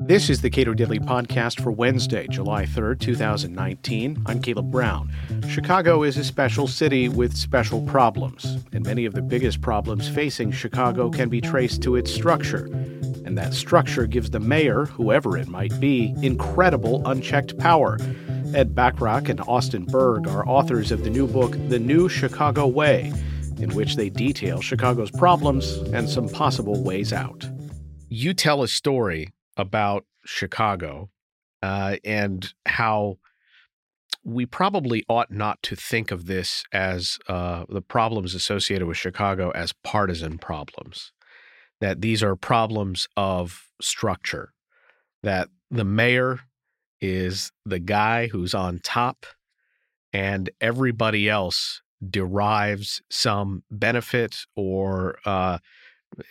This is the Cato Daily Podcast for Wednesday, July 3rd, 2019. I'm Caleb Brown. Chicago is a special city with special problems, and many of the biggest problems facing Chicago can be traced to its structure. And that structure gives the mayor, whoever it might be, incredible unchecked power. Ed Bachrach and Austin Berg are authors of the new book, The New Chicago Way, in which they detail Chicago's problems and some possible ways out. You tell a story about Chicago uh, and how we probably ought not to think of this as uh, the problems associated with Chicago as partisan problems, that these are problems of structure, that the mayor is the guy who's on top and everybody else derives some benefit or uh,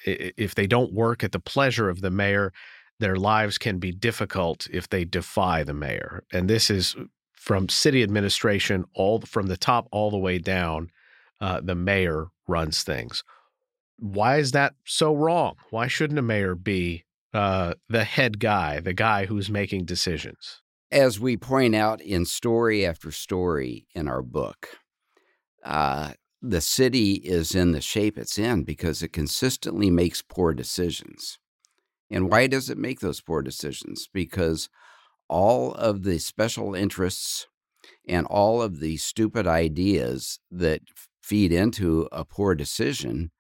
if they don't work at the pleasure of the mayor, their lives can be difficult if they defy the mayor. And this is from city administration, all from the top all the way down. Uh, the mayor runs things. Why is that so wrong? Why shouldn't a mayor be uh, the head guy, the guy who's making decisions? As we point out in story after story in our book, uh, the city is in the shape it's in because it consistently makes poor decisions. And why does it make those poor decisions? Because all of the special interests and all of the stupid ideas that feed into a poor decision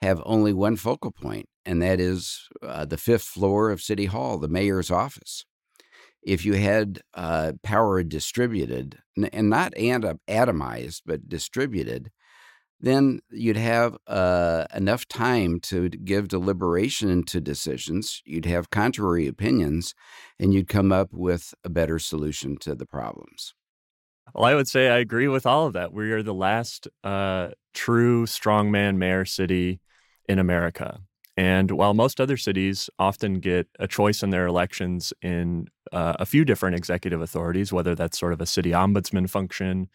have only one focal point, and that is uh, the fifth floor of City Hall, the mayor's office. If you had uh, power distributed, and not atomized, but distributed, then you'd have uh, enough time to give deliberation to decisions. You'd have contrary opinions, and you'd come up with a better solution to the problems. Well, I would say I agree with all of that. We are the last uh, true strongman mayor city in America. And while most other cities often get a choice in their elections in uh, a few different executive authorities, whether that's sort of a city ombudsman function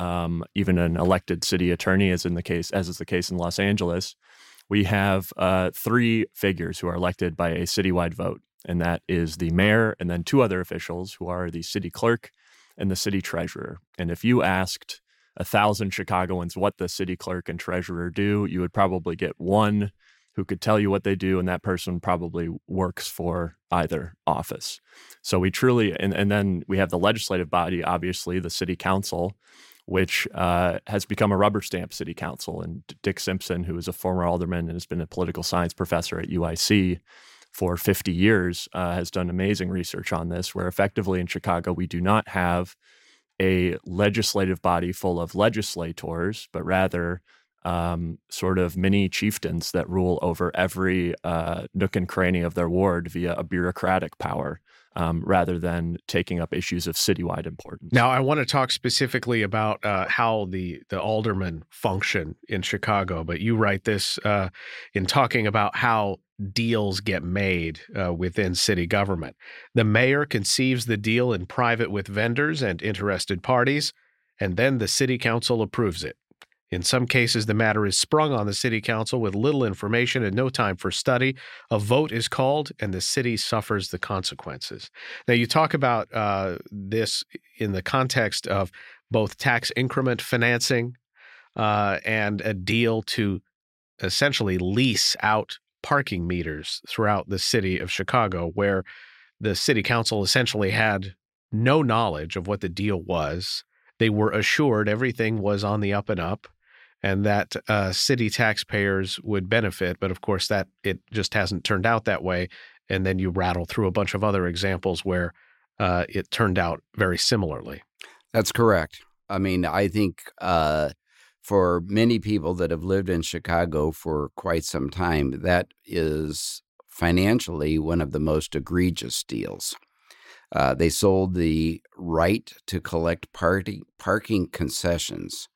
um, even an elected city attorney, as in the case as is the case in Los Angeles, we have uh, three figures who are elected by a citywide vote, and that is the mayor and then two other officials who are the city clerk and the city treasurer. And if you asked a thousand Chicagoans what the city clerk and treasurer do, you would probably get one who could tell you what they do, and that person probably works for either office. So we truly, and, and then we have the legislative body, obviously, the city council, which uh, has become a rubber stamp city council. And Dick Simpson, who is a former alderman and has been a political science professor at UIC for 50 years, uh, has done amazing research on this, where effectively in Chicago, we do not have a legislative body full of legislators, but rather um, sort of mini chieftains that rule over every uh, nook and cranny of their ward via a bureaucratic power um, rather than taking up issues of citywide importance. Now, I want to talk specifically about uh, how the the aldermen function in Chicago, but you write this uh, in talking about how deals get made uh, within city government. The mayor conceives the deal in private with vendors and interested parties, and then the city council approves it. In some cases, the matter is sprung on the city council with little information and no time for study. A vote is called, and the city suffers the consequences. Now, you talk about uh, this in the context of both tax increment financing uh, and a deal to essentially lease out parking meters throughout the city of Chicago, where the city council essentially had no knowledge of what the deal was. They were assured everything was on the up and up and that uh, city taxpayers would benefit. But of course, that it just hasn't turned out that way. And then you rattle through a bunch of other examples where uh, it turned out very similarly. That's correct. I mean, I think uh, for many people that have lived in Chicago for quite some time, that is financially one of the most egregious deals. Uh, they sold the right to collect party, parking concessions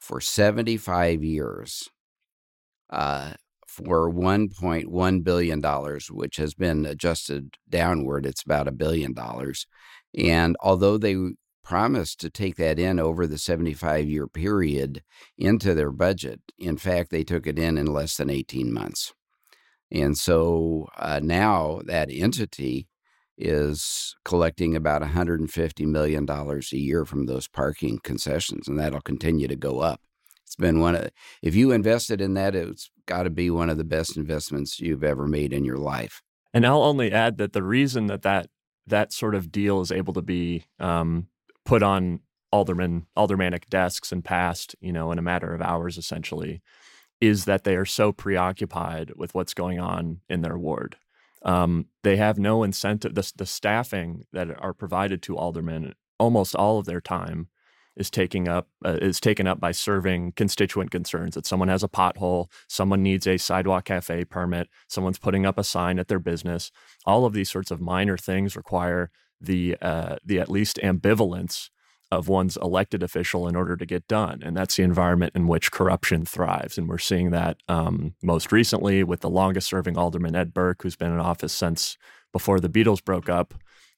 for 75 years uh, for $1.1 billion, which has been adjusted downward. It's about a billion dollars. And although they promised to take that in over the 75 year period into their budget, in fact, they took it in in less than 18 months. And so uh, now that entity is collecting about $150 million a year from those parking concessions, and that'll continue to go up. It's been one of, if you invested in that, it's got to be one of the best investments you've ever made in your life. And I'll only add that the reason that that, that sort of deal is able to be um, put on alderman aldermanic desks and passed, you know, in a matter of hours, essentially, is that they are so preoccupied with what's going on in their ward. Um, they have no incentive. The, the staffing that are provided to aldermen, almost all of their time, is taking up uh, is taken up by serving constituent concerns. That someone has a pothole, someone needs a sidewalk cafe permit, someone's putting up a sign at their business. All of these sorts of minor things require the uh, the at least ambivalence of one's elected official in order to get done. And that's the environment in which corruption thrives. And we're seeing that um, most recently with the longest serving alderman, Ed Burke, who's been in office since before the Beatles broke up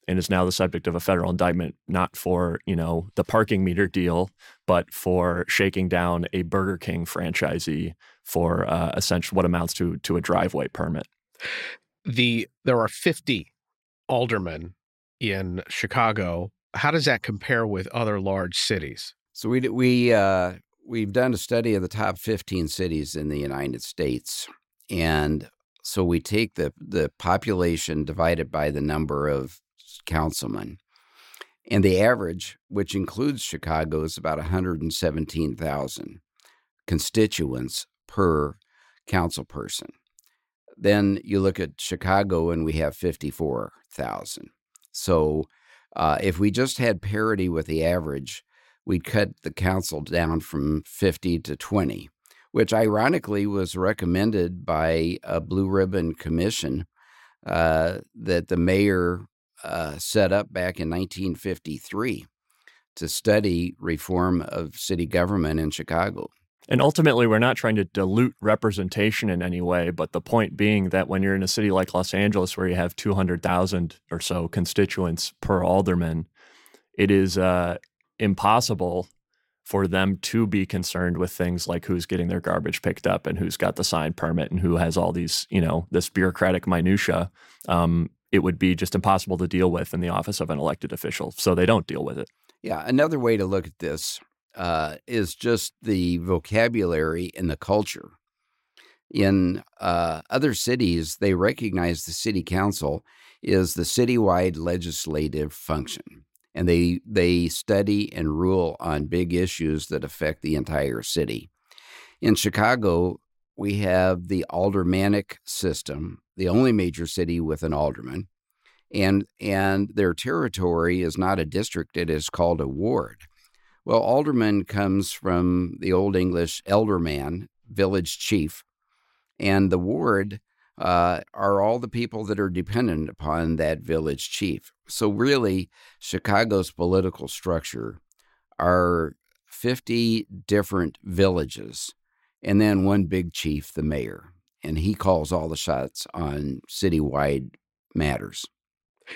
and is now the subject of a federal indictment, not for, you know, the parking meter deal, but for shaking down a Burger King franchisee for uh, essentially what amounts to, to a driveway permit. The There are 50 aldermen in Chicago how does that compare with other large cities? So we we uh, we've done a study of the top 15 cities in the United States, and so we take the the population divided by the number of councilmen, and the average, which includes Chicago, is about 117,000 constituents per council person. Then you look at Chicago, and we have 54,000. So uh, if we just had parity with the average, we'd cut the council down from 50 to 20, which ironically was recommended by a blue ribbon commission uh, that the mayor uh, set up back in 1953 to study reform of city government in Chicago. And ultimately, we're not trying to dilute representation in any way, but the point being that when you're in a city like Los Angeles, where you have 200,000 or so constituents per alderman, it is uh, impossible for them to be concerned with things like who's getting their garbage picked up and who's got the sign permit and who has all these, you know, this bureaucratic minutia. Um, it would be just impossible to deal with in the office of an elected official. So they don't deal with it. Yeah. Another way to look at this uh, is just the vocabulary and the culture. In uh, other cities, they recognize the city council is the citywide legislative function, and they they study and rule on big issues that affect the entire city. In Chicago, we have the aldermanic system, the only major city with an alderman, and and their territory is not a district; it is called a ward. Well, alderman comes from the Old English elderman, village chief, and the ward uh, are all the people that are dependent upon that village chief. So, really, Chicago's political structure are 50 different villages and then one big chief, the mayor, and he calls all the shots on citywide matters.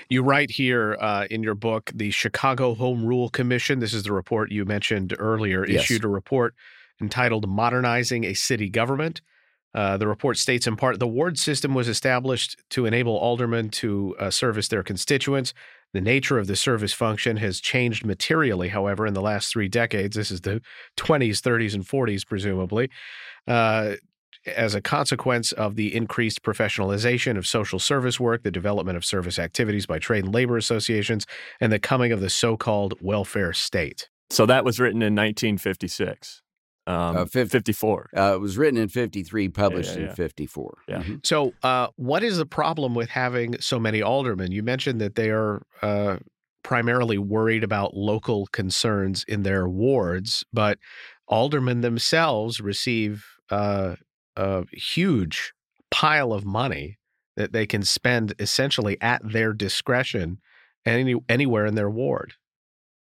You write here uh, in your book the Chicago Home Rule Commission. This is the report you mentioned earlier. Yes. Issued a report entitled "Modernizing a City Government." Uh, the report states in part the ward system was established to enable aldermen to uh, service their constituents. The nature of the service function has changed materially, however, in the last three decades. This is the 20s, 30s, and 40s, presumably. Uh, as a consequence of the increased professionalization of social service work, the development of service activities by trade and labor associations, and the coming of the so called welfare state. So that was written in 1956. Um, uh, 54. Uh, it was written in 53, published yeah, yeah, yeah. in 54. Yeah. Mm-hmm. So, uh, what is the problem with having so many aldermen? You mentioned that they are uh, primarily worried about local concerns in their wards, but aldermen themselves receive uh, a huge pile of money that they can spend essentially at their discretion any, anywhere in their ward.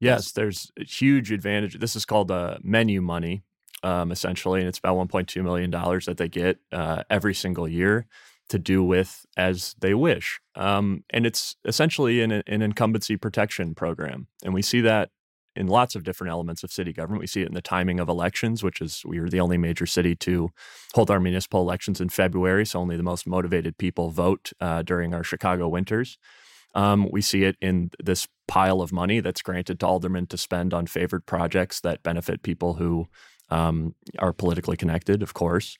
Yes, there's a huge advantage. This is called uh, menu money, um, essentially, and it's about 1.2 million dollars that they get uh, every single year to do with as they wish. Um, and it's essentially an, an incumbency protection program, and we see that in lots of different elements of city government. We see it in the timing of elections, which is we are the only major city to hold our municipal elections in February, so only the most motivated people vote uh, during our Chicago winters. Um, we see it in this pile of money that's granted to aldermen to spend on favored projects that benefit people who um, are politically connected, of course.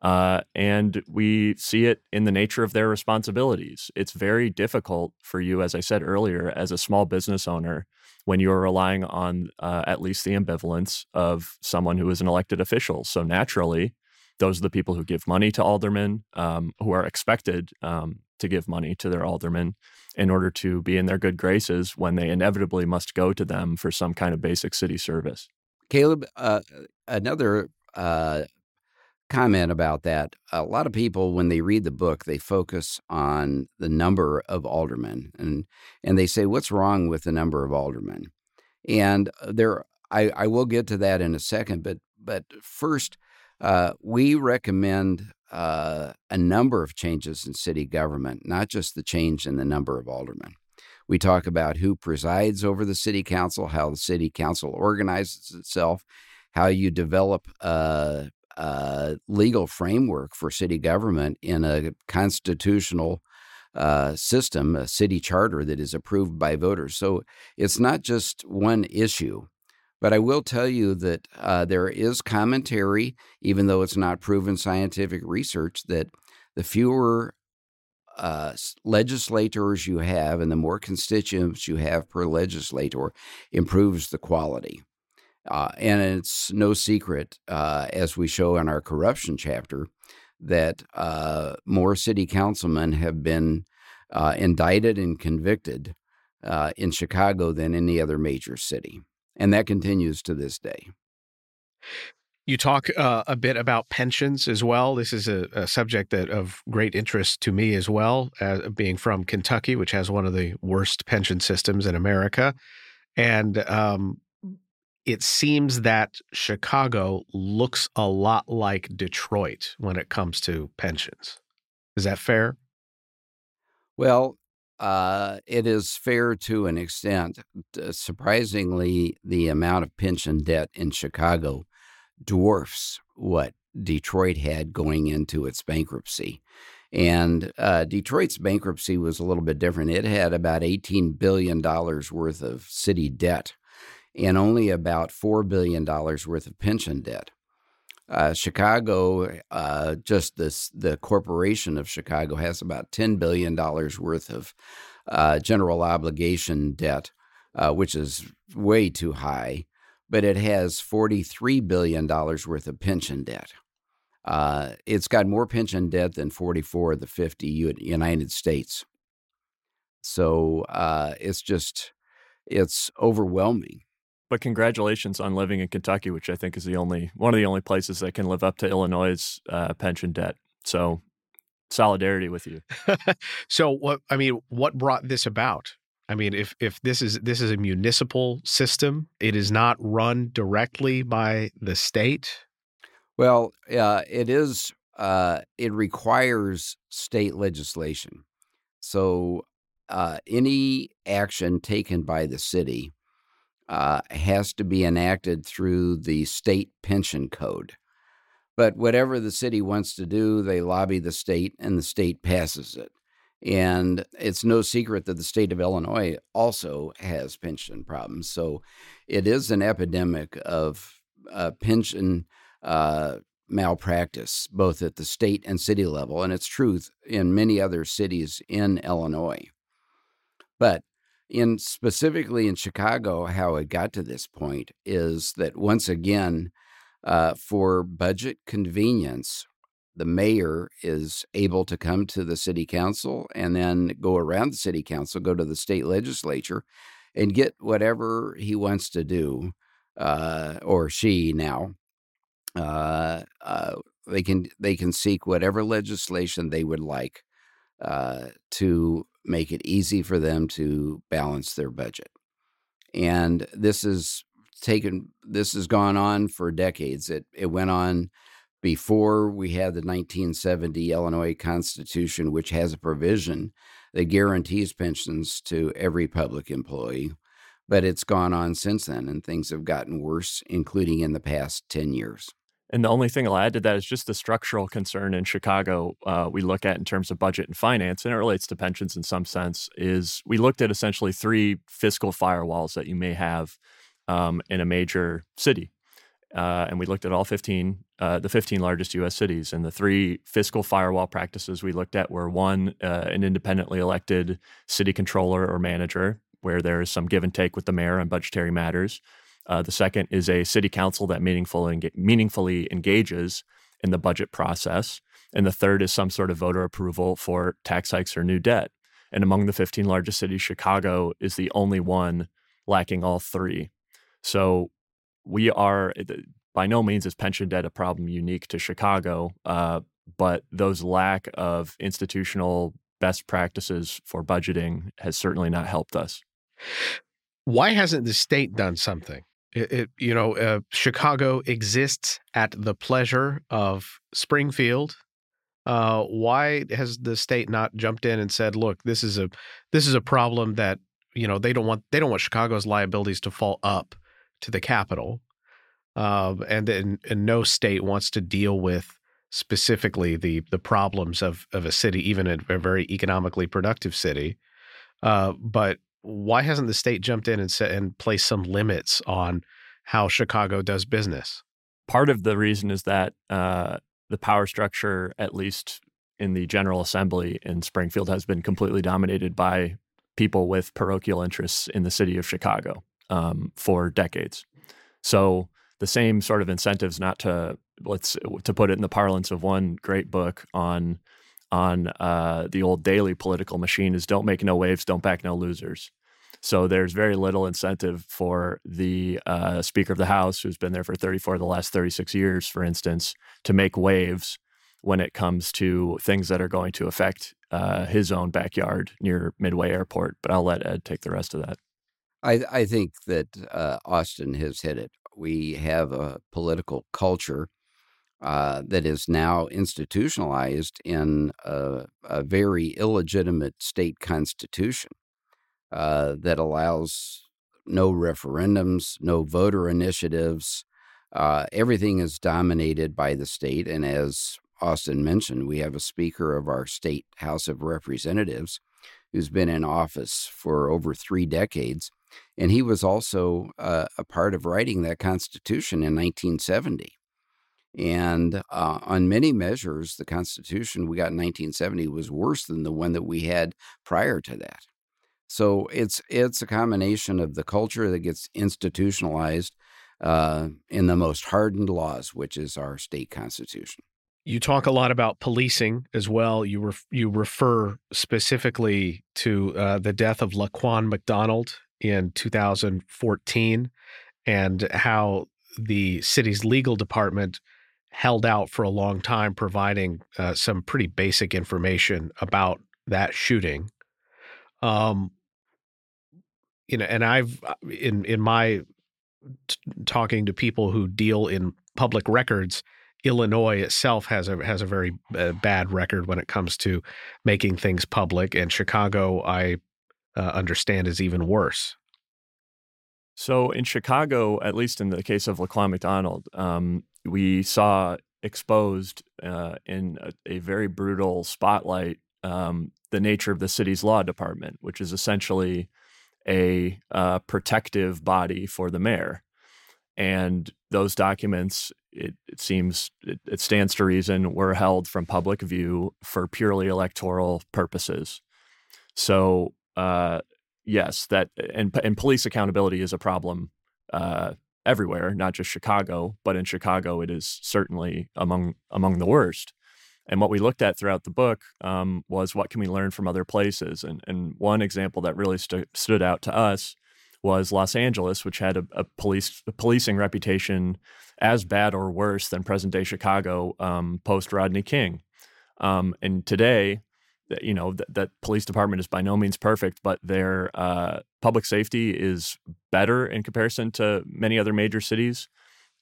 Uh, and we see it in the nature of their responsibilities. It's very difficult for you, as I said earlier, as a small business owner, when you're relying on uh, at least the ambivalence of someone who is an elected official. So naturally, those are the people who give money to aldermen, um, who are expected um, to give money to their aldermen in order to be in their good graces when they inevitably must go to them for some kind of basic city service. Caleb, uh, another uh, comment about that. A lot of people, when they read the book, they focus on the number of aldermen, and and they say, "What's wrong with the number of aldermen?" And uh, there, I, I will get to that in a second, but but first, uh, we recommend uh, a number of changes in city government, not just the change in the number of aldermen. We talk about who presides over the city council, how the city council organizes itself, how you develop uh, legal framework for city government in a constitutional uh, system, a city charter that is approved by voters. So it's not just one issue. But I will tell you that uh, there is commentary, even though it's not proven scientific research, that the fewer uh, legislators you have and the more constituents you have per legislator improves the quality. Uh, and it's no secret, uh, as we show in our corruption chapter, that uh, more city councilmen have been uh, indicted and convicted uh, in Chicago than any other major city. And that continues to this day. You talk uh, a bit about pensions as well. This is a, a, subject that of great interest to me as well, uh, being from Kentucky, which has one of the worst pension systems in America. And um, it seems that Chicago looks a lot like Detroit when it comes to pensions. Is that fair? Well, uh, it is fair to an extent. Surprisingly, the amount of pension debt in Chicago dwarfs what Detroit had going into its bankruptcy. And uh, Detroit's bankruptcy was a little bit different. It had about $18 billion worth of city debt and only about $4 billion worth of pension debt. Uh, Chicago, uh, just this, the corporation of Chicago has about $10 billion worth of uh, general obligation debt, uh, which is way too high, but it has $43 billion worth of pension debt. Uh, it's got more pension debt than 44 of the 50 United States. So uh, it's just, it's overwhelming. But congratulations on living in Kentucky, which I think is the only one of the only places that can live up to Illinois' uh, pension debt. So solidarity with you. so what I mean, what brought this about? I mean, if if this is this is a municipal system, it is not run directly by the state. Well, uh, it is. Uh, it requires state legislation. So uh, any action taken by the city uh, has to be enacted through the state pension code. But whatever the city wants to do, they lobby the state and the state passes it. And it's no secret that the state of Illinois also has pension problems. So it is an epidemic of uh, pension uh, malpractice, both at the state and city level. And it's truth in many other cities in Illinois. But in specifically in Chicago, how it got to this point is that once again, uh, for budget convenience, the mayor is able to come to the city council and then go around the city council, go to the state legislature, and get whatever he wants to do, uh, or she now. Uh, uh they can they can seek whatever legislation they would like uh, to make it easy for them to balance their budget. And this is taken this has gone on for decades. It it went on before we had the 1970 Illinois Constitution, which has a provision that guarantees pensions to every public employee. But it's gone on since then, and things have gotten worse, including in the past 10 years. And the only thing I'll add to that is just the structural concern in Chicago uh, we look at in terms of budget and finance, and it relates to pensions in some sense, is we looked at essentially three fiscal firewalls that you may have um, in a major city. Uh, and we looked at all 15, uh, the 15 largest U.S. cities. And the three fiscal firewall practices we looked at were one, uh, an independently elected city controller or manager, where there is some give and take with the mayor on budgetary matters. Uh, the second is a city council that meaningful meaningfully engages in the budget process. And the third is some sort of voter approval for tax hikes or new debt. And among the 15 largest cities, Chicago is the only one lacking all three. So we are, by no means is pension debt a problem unique to Chicago, uh, but those lack of institutional best practices for budgeting has certainly not helped us. Why hasn't the state done something? It, it, you know, uh, Chicago exists at the pleasure of Springfield. Uh, why has the state not jumped in and said, "Look, this is a this is a problem that you know they don't want they don't want Chicago's liabilities to fall up to the capital, uh, and, and and no state wants to deal with specifically the the problems of of a city, even a, a very economically productive city. Uh, but why hasn't the state jumped in and set and placed some limits on how Chicago does business? Part of the reason is that uh, the power structure, at least in the General Assembly in Springfield, has been completely dominated by people with parochial interests in the city of Chicago um, for decades. So the same sort of incentives not to let's to put it in the parlance of one great book on on uh, the old Daley political machine is don't make no waves, don't back no losers. So there's very little incentive for the uh, Speaker of the House, who's been there for 34 of the last 36 years, for instance, to make waves when it comes to things that are going to affect uh, his own backyard near Midway Airport. But I'll let Ed take the rest of that. I, I think that uh, Austin has hit it. We have a political culture uh, that is now institutionalized in a, a very illegitimate state constitution uh, that allows no referendums, no voter initiatives. Uh, everything is dominated by the state. And as Austin mentioned, we have a speaker of our state House of Representatives who's been in office for over three decades and he was also uh, a part of writing that Constitution in 1970. And uh, on many measures, the Constitution we got in 1970 was worse than the one that we had prior to that. So it's it's a combination of the culture that gets institutionalized uh, in the most hardened laws, which is our state constitution. You talk a lot about policing as well. You you refer specifically to uh, the death of Laquan McDonald in 2014 and how the city's legal department held out for a long time providing uh, some pretty basic information about that shooting um you know and i've uh, in in my t- talking to people who deal in public records Illinois itself has a has a very uh, bad record when it comes to making things public, and Chicago, I uh, understand is even worse. So in Chicago, at least in the case of Laquan McDonald, um, we saw exposed uh, in a, a, very brutal spotlight um, the nature of the city's law department, which is essentially a uh, protective body for the mayor. And those documents, it, it seems, it, it stands to reason, were held from public view for purely electoral purposes. So uh, yes, that and and police accountability is a problem uh, everywhere, not just Chicago, but in Chicago it is certainly among among the worst. And what we looked at throughout the book um, was what can we learn from other places. And and one example that really st- stood out to us was Los Angeles, which had a, a police a policing reputation as bad or worse than present day Chicago um, post Rodney King. Um, and today, you know that, that police department is by no means perfect, but their uh, public safety is better in comparison to many other major cities,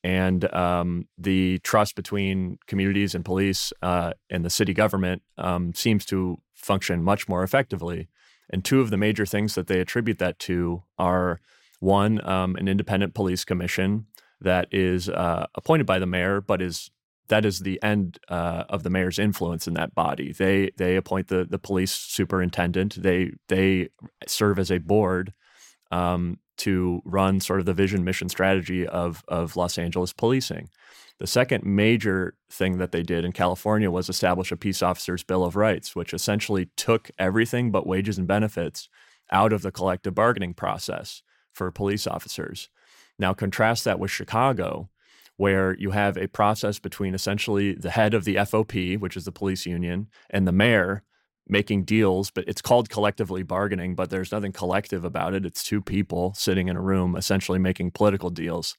and um, the trust between communities and police uh, and the city government um, seems to function much more effectively. And two of the major things that they attribute that to are One, um, an independent police commission that is uh, appointed by the mayor, but is that is the end uh, of the mayor's influence in that body. They they appoint the the police superintendent. They they serve as a board um, to run sort of the vision, mission, strategy of of Los Angeles policing. The second major thing that they did in California was establish a peace officers bill of rights, which essentially took everything but wages and benefits out of the collective bargaining process for police officers. Now contrast that with Chicago, where you have a process between essentially the head of the FOP, which is the police union, and the mayor making deals, but it's called collectively bargaining, but there's nothing collective about it. It's two people sitting in a room essentially making political deals.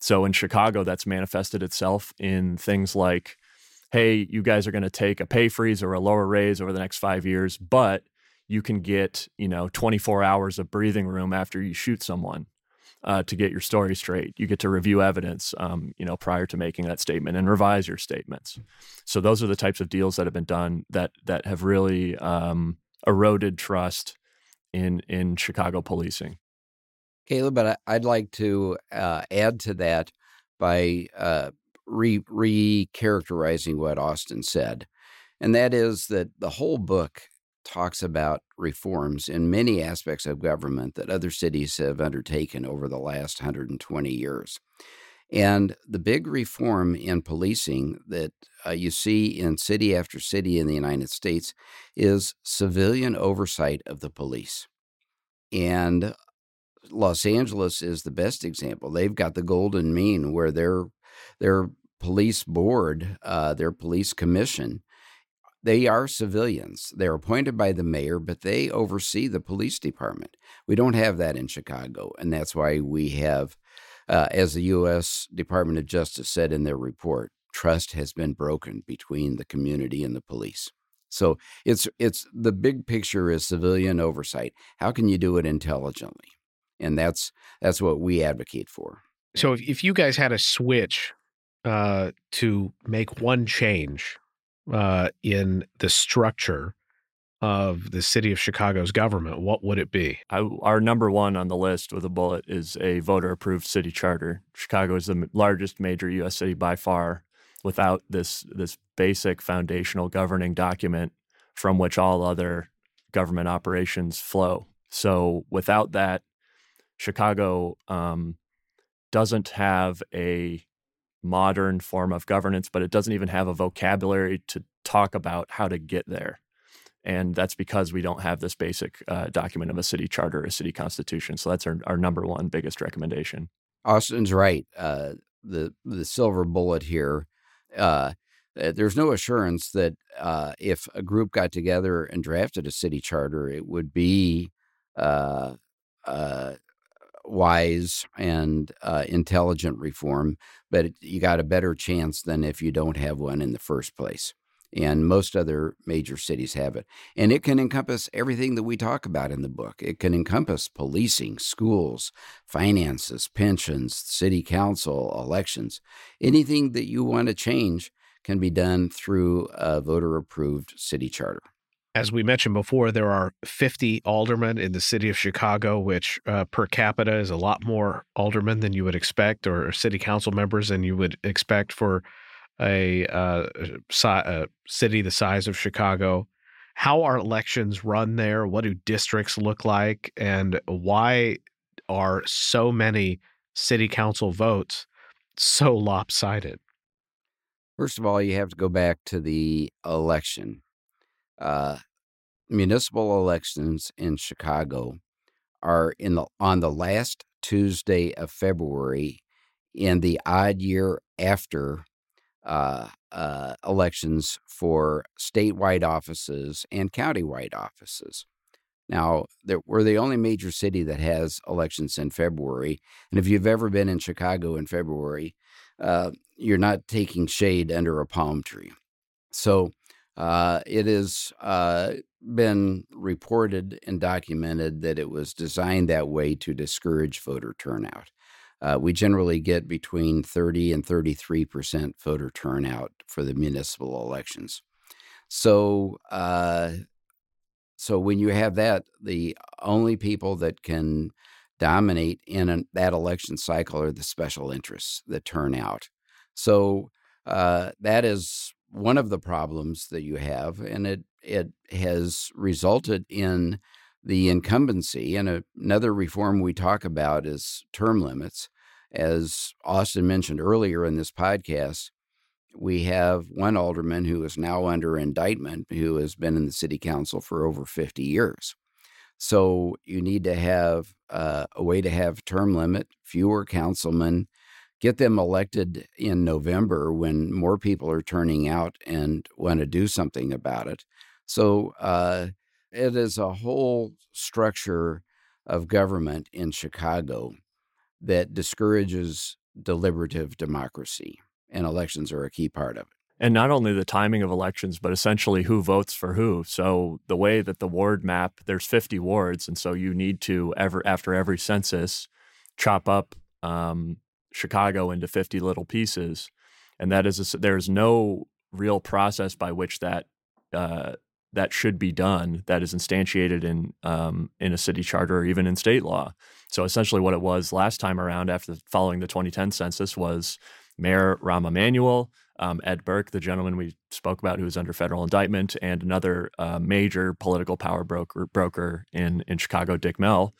So in Chicago, that's manifested itself in things like, hey, you guys are going to take a pay freeze or a lower raise over the next five years, but you can get, you know, 24 hours of breathing room after you shoot someone uh, to get your story straight. You get to review evidence, um, you know, prior to making that statement and revise your statements. So those are the types of deals that have been done that that have really um, eroded trust in in Chicago policing. Caleb, but I'd like to uh, add to that by uh, re characterizing what Austin said, and that is that the whole book talks about reforms in many aspects of government that other cities have undertaken over the last 120 years. And the big reform in policing that uh, you see in city after city in the United States is civilian oversight of the police. And Los Angeles is the best example. They've got the golden mean where their their police board, uh, their police commission, they are civilians. They're appointed by the mayor, but they oversee the police department. We don't have that in Chicago, and that's why we have, uh, as the U.S. Department of Justice said in their report, trust has been broken between the community and the police. So it's it's the big picture is civilian oversight. How can you do it intelligently? And that's that's what we advocate for. So if, if you guys had a switch uh, to make one change uh, in the structure of the city of Chicago's government, what would it be? I, our number one on the list with a bullet is a voter approved city charter. Chicago is the largest major U.S. city by far. Without this this basic foundational governing document from which all other government operations flow. So without that, Chicago um, doesn't have a modern form of governance, but it doesn't even have a vocabulary to talk about how to get there. And that's because we don't have this basic uh, document of a city charter, a city constitution. So that's our, our number one biggest recommendation. Austin's right. Uh, the the silver bullet here. Uh, uh there's no assurance that uh, if a group got together and drafted a city charter, it would be uh, wise and uh, intelligent reform, but you got a better chance than if you don't have one in the first place. And most other major cities have it. And it can encompass everything that we talk about in the book. It can encompass policing, schools, finances, pensions, city council, elections. Anything that you want to change can be done through a voter approved city charter as we mentioned before, there are 50 aldermen in the city of Chicago, which uh, per capita is a lot more aldermen than you would expect, or city council members than you would expect for a, uh, si- a city the size of Chicago. How are elections run there? What do districts look like? And why are so many city council votes so lopsided? First of all, you have to go back to the election uh, municipal elections in Chicago are in the on the last Tuesday of February in the odd year after uh, uh, elections for statewide offices and countywide offices. Now, we're the only major city that has elections in February. And if you've ever been in Chicago in February, uh, you're not taking shade under a palm tree. So uh, it has uh, been reported and documented that it was designed that way to discourage voter turnout. Uh, we generally get between 30 and 33 percent voter turnout for the municipal elections. So, uh, so when you have that, the only people that can dominate in an, that election cycle are the special interests that turn out. So uh, that is one of the problems that you have, and it it has resulted in the incumbency. And another reform we talk about is term limits. As Austin mentioned earlier in this podcast, we have one alderman who is now under indictment who has been in the city council for over 50 years. So you need to have uh, a way to have term limit, fewer councilmen, get them elected in November when more people are turning out and want to do something about it. So uh, it is a whole structure of government in Chicago that discourages deliberative democracy, and elections are a key part of it. And not only the timing of elections, but essentially who votes for who. So the way that the ward map, there's 50 wards, and so you need to ever after every census chop up um, Chicago into 50 little pieces, and that is a, there's no real process by which that uh, that should be done that is instantiated in um, in a city charter or even in state law. So essentially, what it was last time around, after following the 2010 census, was Mayor Rahm Emanuel, um, Ed Burke, the gentleman we spoke about who was under federal indictment, and another uh, major political power broker broker in in Chicago, Dick Mell.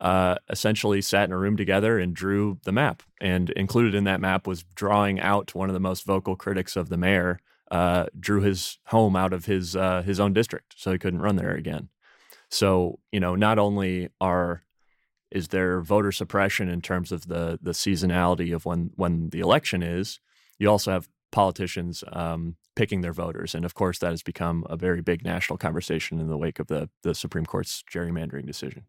Uh, essentially sat in a room together and drew the map. And included in that map was drawing out one of the most vocal critics of the mayor, uh, drew his home out of his uh, his own district, so he couldn't run there again. So you know, not only are is there voter suppression in terms of the the seasonality of when when the election is, you also have politicians um, picking their voters, and of course that has become a very big national conversation in the wake of the the Supreme Court's gerrymandering decision.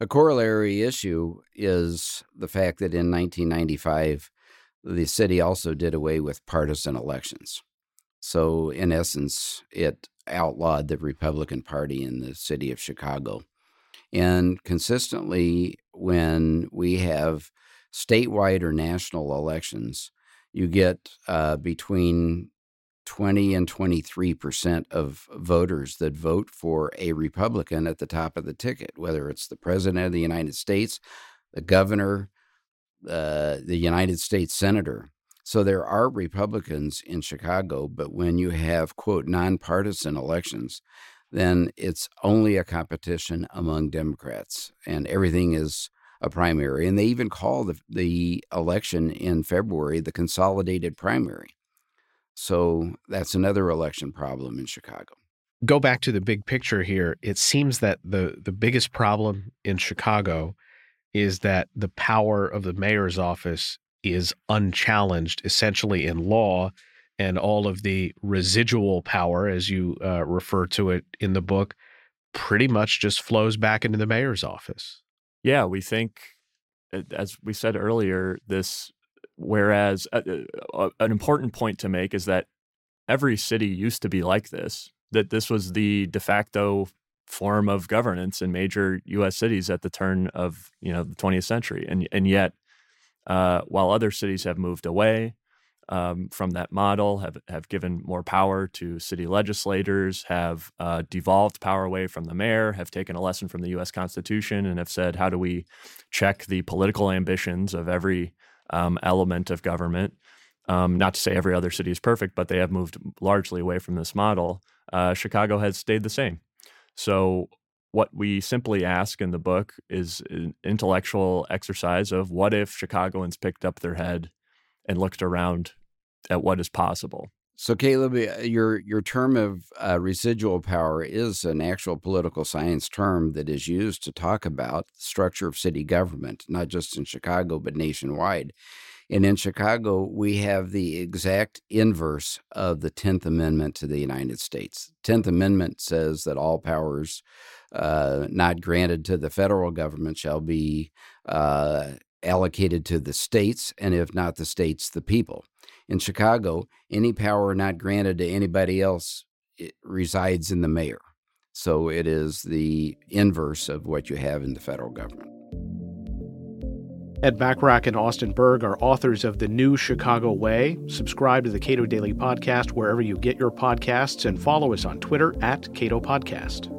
A corollary issue is the fact that in 1995, the city also did away with partisan elections. So, in essence, it outlawed the Republican Party in the city of Chicago. And consistently, when we have statewide or national elections, you get uh, between 20 and 23 percent of voters that vote for a Republican at the top of the ticket, whether it's the president of the United States, the governor, uh, the United States senator. So there are Republicans in Chicago, but when you have, quote, nonpartisan elections, then it's only a competition among Democrats and everything is a primary. And they even call the, the election in February the consolidated primary. So that's another election problem in Chicago. Go back to the big picture here. It seems that the, the biggest problem in Chicago is that the power of the mayor's office is unchallenged essentially in law and all of the residual power as you uh, refer to it in the book pretty much just flows back into the mayor's office yeah we think as we said earlier this whereas uh, uh, an important point to make is that every city used to be like this that this was the de facto form of governance in major US cities at the turn of you know the 20th century. And and yet uh, while other cities have moved away um, from that model, have, have given more power to city legislators, have uh, devolved power away from the mayor, have taken a lesson from the US Constitution, and have said, how do we check the political ambitions of every um, element of government? Um, not to say every other city is perfect, but they have moved largely away from this model. Uh, Chicago has stayed the same. So what we simply ask in the book is an intellectual exercise of what if Chicagoans picked up their head and looked around at what is possible. So, Caleb, uh, your your term of uh, residual power is an actual political science term that is used to talk about the structure of city government, not just in Chicago but nationwide. And in Chicago, we have the exact inverse of the Tenth Amendment to the United States. Tenth Amendment says that all powers uh, not granted to the federal government shall be uh, allocated to the states, and if not the states, the people. In Chicago, any power not granted to anybody else resides in the mayor. So it is the inverse of what you have in the federal government. Ed Bachrach and Austin Berg are authors of The New Chicago Way. Subscribe to the Cato Daily Podcast wherever you get your podcasts and follow us on Twitter at Cato Podcast.